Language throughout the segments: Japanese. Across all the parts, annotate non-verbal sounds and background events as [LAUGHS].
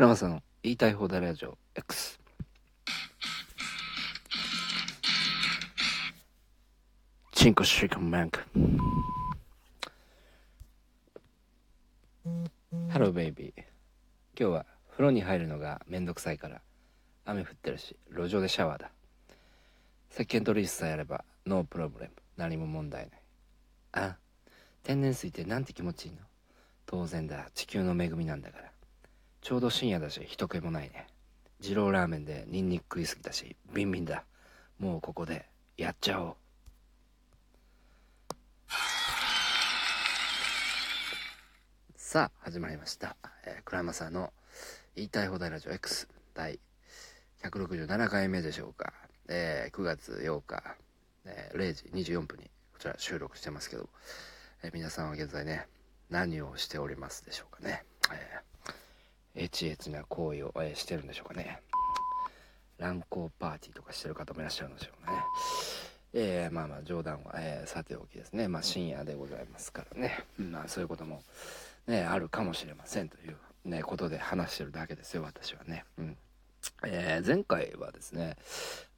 倉松の言いたい放題ラジオ X チンコシークマンク。ハローベイビー今日は風呂に入るのがめんどくさいから雨降ってるし路上でシャワーだ。石鹸とリースさえあればノープロブレム。何も問題ない。あ天然水ってなんて気持ちいいの？当然だ。地球の恵みなんだから。ちょうど深夜だし人気もないね。二郎ラーメンでニンニク食いすぎたしビンビンだ。もうここでやっちゃおう。さあ始まりました、えー、クラマサの言いたい放題ラジオ X 第167回目でしょうか、えー、9月8日、えー、0時24分にこちら収録してますけど、えー、皆さんは現在ね何をしておりますでしょうかね、えー、エチエチな行為を、え、してるんでしょうかね。乱交パーティーとかしてる方もいらっしゃるんでしょうね。えー、まあまあ冗談は、えー、さておきですね。まあ深夜でございますからね、まあそういうこともねあるかもしれませんというねことで話してるだけですよ私はね。うん。えー、前回はですね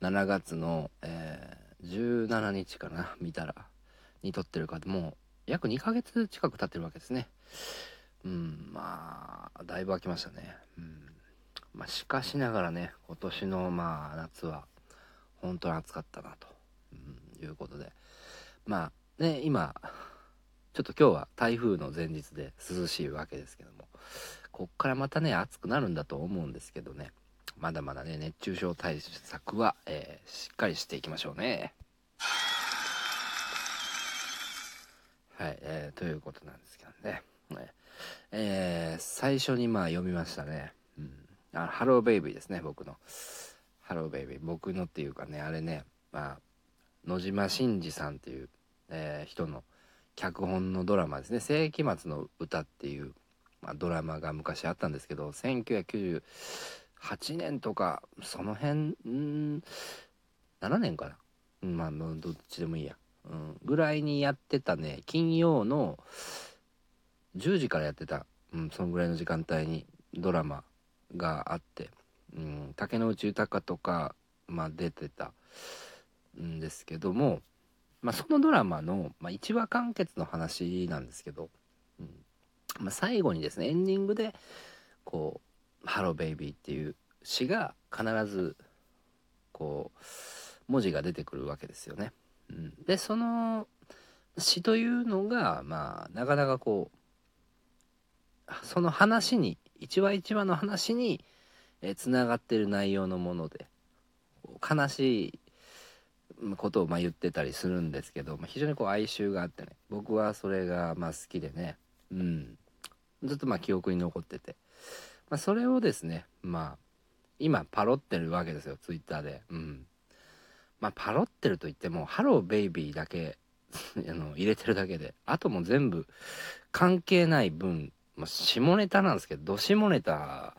7月の、えー、17日かな見たらに撮ってる方も約2ヶ月近く経ってるわけですね。うんまあだいぶ空きましたね。うん。まあしかしながらね今年のまあ夏は本当に暑かったなと、うん、いうことで。まあね今ちょっと今日は台風の前日で涼しいわけですけどもこっからまたね暑くなるんだと思うんですけどね。まだまだね熱中症対策は、えー、しっかりしていきましょうね。はい、えー、ということなんですけどね、えー、最初にまあ読みましたね、うん、あハローベイビーですね僕の。ハローベイビー僕のっていうかねあれねまあ野島真司さんっていう、えー、人の脚本のドラマですね「世紀末の歌」っていう、まあ、ドラマが昔あったんですけど1998年とかその辺ん7年かな。まあどっちでもいいや、うん、ぐらいにやってたね金曜の10時からやってた、うん、そのぐらいの時間帯にドラマがあって、うん、竹野内豊とか、まあ、出てた。んですけどもまあ、そのドラマの、まあ、1話完結の話なんですけど、うんまあ、最後にですねエンディングでこう「ハローベイビー」っていう詩が必ずこう文字が出てくるわけですよね。うん、でその詩というのがまあなかなかこうその話に一話一話の話につながってる内容のもので悲しいことをま言ってたりするんですけど、まあ、非常にこう哀愁があってね僕はそれがまあ好きでねうん。ずっとまあ記憶に残ってて、まあ、それをですねまあ今パロってるわけですよツイッターで。うん。まあパロってると言っても「ハローベイビー」だけ [LAUGHS] あの入れてるだけであとも全部関係ない分、まあ、下ネタなんですけどど下ネタ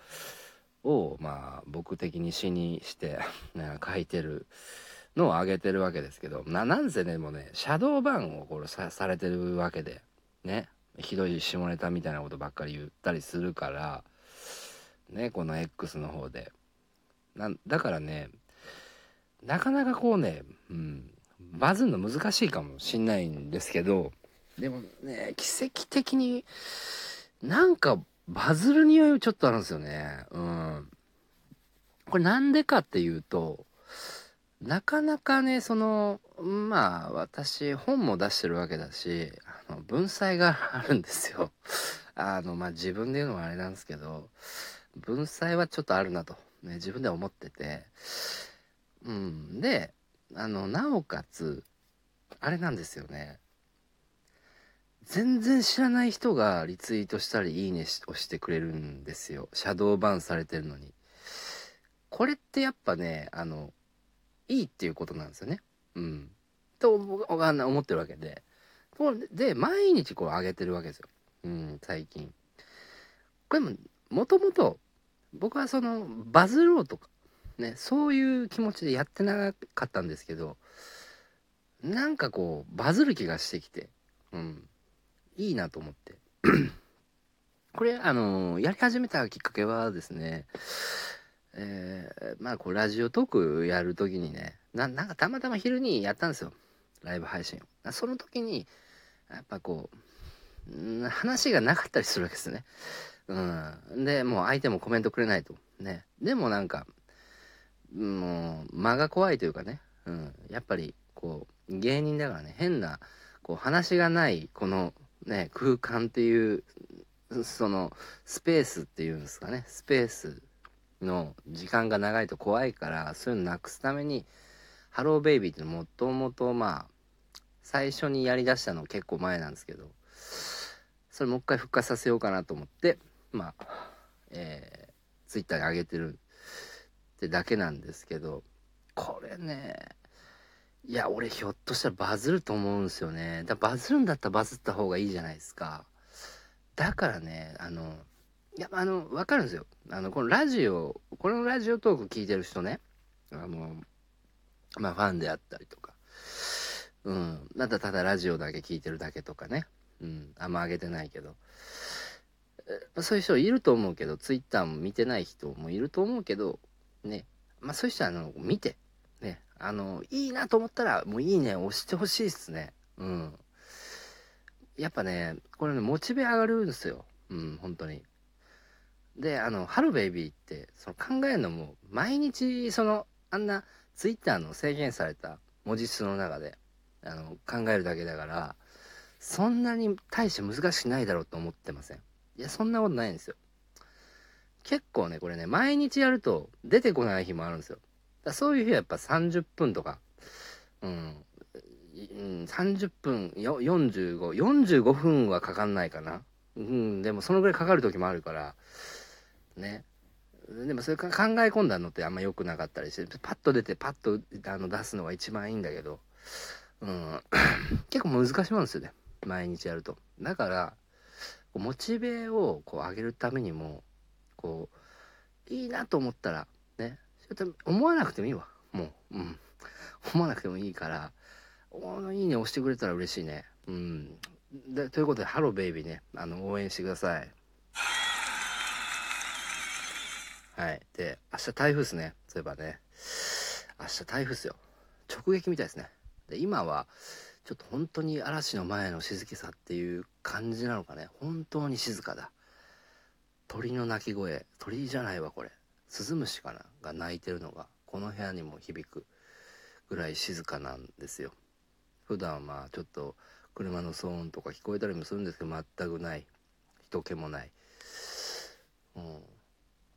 をまあ僕的に詩にして [LAUGHS] 書いてるのを上げてるわけですけどななんせねもうねシャドーバンをこれさされてるわけでねひどい下ネタみたいなことばっかり言ったりするからねこの X の方で。なだからねなかなかこうね、うん、バズるの難しいかもしんないんですけどでもね奇跡的になんかバズる匂いちょっとあるんですよね。うん。これなんでかっていうとなかなかねそのまあ私本も出してるわけだしあの文才があるんですよ。あのまあ自分で言うのはあれなんですけど文才はちょっとあるなと、ね、自分で思ってて。うん。であのなおかつあれなんですよね。全然知らない人がリツイートしたりいいねをしてくれるんですよシャドーバンされてるのにこれってやっぱねあのいいっていうことなんですよね。うん。と思ってるわけで。で、毎日こう上げてるわけですよ。うん、最近。これも、もともと、僕はその、バズろうとか、ね、そういう気持ちでやってなかったんですけど、なんかこう、バズる気がしてきて、うん、いいなと思って。[CLEARS THROAT] これ、あの、やり始めたきっかけはですね、えー、まあ、こう、ラジオトークやるときにね、な、なんかたまたま昼にやったんですよ。ライブ配信を。その時に、やっぱこう、話がなかったりするわけですね。うん。で、もう相手もコメントくれないと。ね。でもなんか、もう、間が怖いというかね。うん。やっぱり、こう、芸人だからね、変な、こう、話がない、この、ね、空間っていうそのスペースっていうんですかね。スペースの時間が長いと怖いからそういうのなくすためにハローベイビーってもともとまあ最初にやりだしたの結構前なんですけどそれもう一回復活させようかなと思ってまあえー、ツイッターに上げてるってだけなんですけどこれねいや俺ひょっとしたらバズると思うんですよね。だバズるんだったらバズった方がいいじゃないですか。だからね、あの、いや、あの、わかるんですよ。あの、このラジオ、このラジオトーク聞いてる人ね、あの、まあ、ファンであったりとか、うん、またただラジオだけ聞いてるだけとかね、うん、あんま上げてないけど、そういう人いると思うけど、ツイッターも見てない人もいると思うけど、ね、まあそういう人はあの、見て、あの、いいなと思ったら、もういいね、押してほしいっすね。うん。やっぱね、これね、モチベ上がるんですよ。うん、本当に。で、あの、ハルベイビーって、その考えるのも、毎日、その、あんな、ツイッターの制限された文字数の中で、あの、考えるだけだから、そんなに大して難しくないだろうと思ってません。いや、そんなことないんですよ。結構ね、これね、毎日やると出てこない日もあるんですよ。だそういう日はやっぱ30分とか、うん、30分、45、45分はかかんないかな。うん、でもそのぐらいかかる時もあるから、ね。でもそれ考え込んだのってあんま良くなかったりして、パッと出てパッとあの出すのが一番いいんだけど、うん、[COUGHS] 結構難しいもんですよね。毎日やると。だから、モチベをこう上げるためにも、こう、いいなと思ったら、ね、ちょっと思わなくてもいいわ。もう、うん。思わなくてもいいから、いいね押してくれたら嬉しいね。うん。でということで、ハローベイビーね、あの、応援してください。はい。で、明日台風っすね。そういえばね。明日台風っすよ。直撃みたいですね。で、今は、ちょっと本当に嵐の前の静けさっていう感じなのかね。本当に静かだ。鳥の鳴き声。鳥じゃないわ、これ。スズムシかなが鳴いてるのが、この部屋にも響くぐらい静かなんですよ。普段まあちょっと車の騒音とか聞こえたりもするんですけど全くない。人気もない。うん。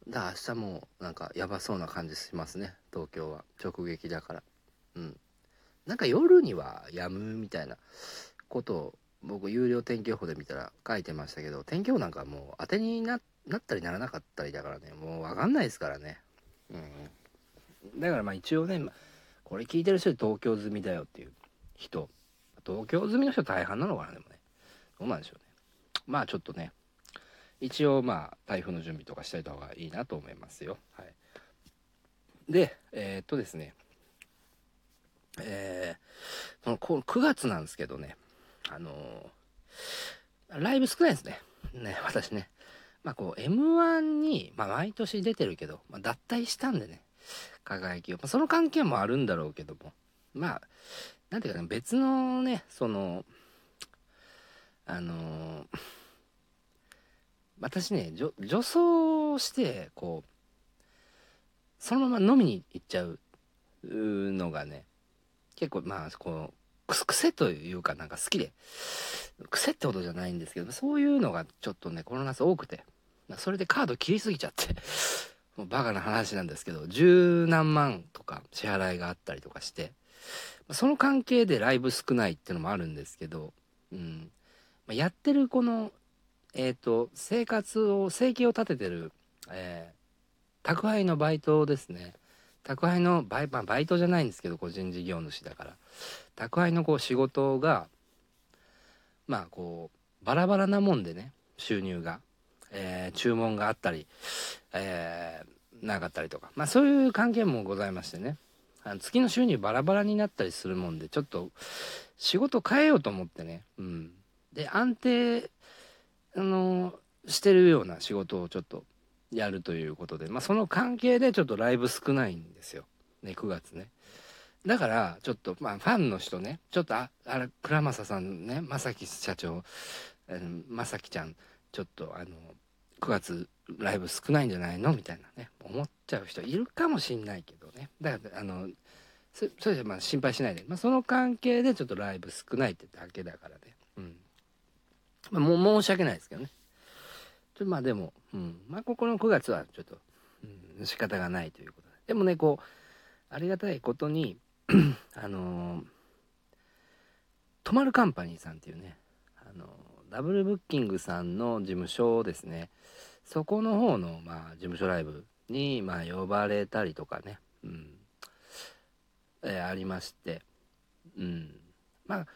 だ明日もなんかやばそうな感じしますね。東京は。直撃だから。うん。なんか夜には止むみたいなことを僕有料天気予報で見たら書いてましたけど天気予報なんかもう当てになったりならなかったりだからね。もう分かんないですからね。うん。だからまあ一応ねこれ聞いてる人で東京済みだよっていう人。東京済みの人大半なのかなでもね。どうなんでしょうね。まあちょっとね一応まあ台風の準備とかしといた方がいいなと思いますよ。はい。でえー、っとですね。えー、そのこ9月なんですけどね。あのー、ライブ少ないですね。ね私ね。まあこう m 1に、まあ、毎年出てるけど、まあ、脱退したんでね。輝きを、まあ、その関係もあるんだろうけども。まあなんていうかね、別のね、その、あのー、私ね、女装して、こう、そのまま飲みに行っちゃうのがね、結構まあ、こう、癖というかなんか好きで、癖ってことじゃないんですけど、そういうのがちょっとね、この夏多くて、それでカード切りすぎちゃってもうバカな話なんですけど、十何万とか支払いがあったりとかして、その関係でライブ少ないっていうのもあるんですけど、うん。まやってるこの、えっ、ー、と、生活を、生計を立ててる、えー、宅配のバイトですね。宅配のバイ、まあ、バイトじゃないんですけど、個人事業主だから。宅配のこう仕事が、まあこう、バラバラなもんでね、収入が。えー、注文があったり、えー、なかったりとか。まあそういう関係もございましてね。あの月の収入バラバラになったりするもんで、ちょっと仕事変えようと思ってね。うん。で、安定、あの、してるような仕事をちょっとやるということで、まあ、その関係でちょっとライブ少ないんですよ、ね、9月ね。だからちょっとまあファンの人ねちょっとああれ倉正さんね正樹社長正樹ちゃんちょっとあの9月ライブ少ないんじゃないの？みたいなね思っちゃう人いるかもしんないけどね。だからあのそそれじゃまあ心配しないで、まあ、その関係でちょっとライブ少ないってだけだからね。うん。まあもう申し訳ないですけどね。ちょまあでも、うん。まあ、ここの9月はちょっと、うん、仕方がないということで。でもねこうありがたいことに [CLEARS THROAT] あのー、泊まるカンパニーさんっていうね、あのー、ダブルブッキングさんの事務所ですね。そこの方の、まあ、事務所ライブに、まあ、呼ばれたりとかね、うん。えー、ありまして、うん、まあ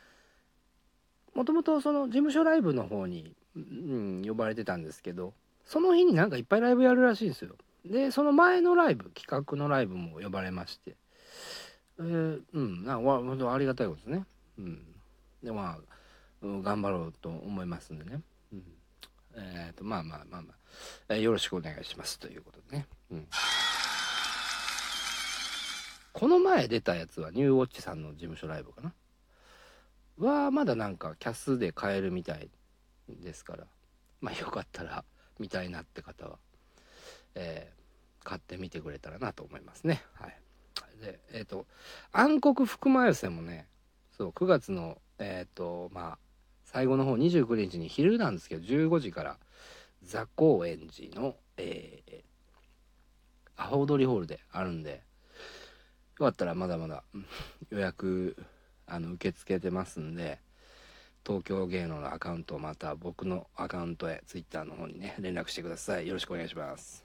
もともとその事務所ライブの方に、うん、呼ばれてたんですけどその日になんかいっぱいライブやるらしいんですよ。でその前のライブ企画のライブも呼ばれまして。えー、うんな本当ありがたいことですね。うん。でまあ、うん、頑張ろうと思いますんでね、うん、えっ、ー、とまあまあまあまあ、えー、よろしくお願いしますということでね、うん、この前出たやつはニューウォッチさんの事務所ライブかな？はまだなんかキャスで買えるみたい。ですから。まあよかったら見たいなって方は、えー、買ってみてくれたらなと思いますね。はい。でえっ、ー、と暗黒福間寄せもねそう9月のえっ、ー、とまあ最後の方29日に昼なんですけど15時から座高円寺の、えー、アホ踊りホールであるんでよかったらまだまだ予約あの受け付けてますんで東京芸能のアカウントまた僕のアカウントへ Twitter の方にね連絡してください。よろしくお願いします。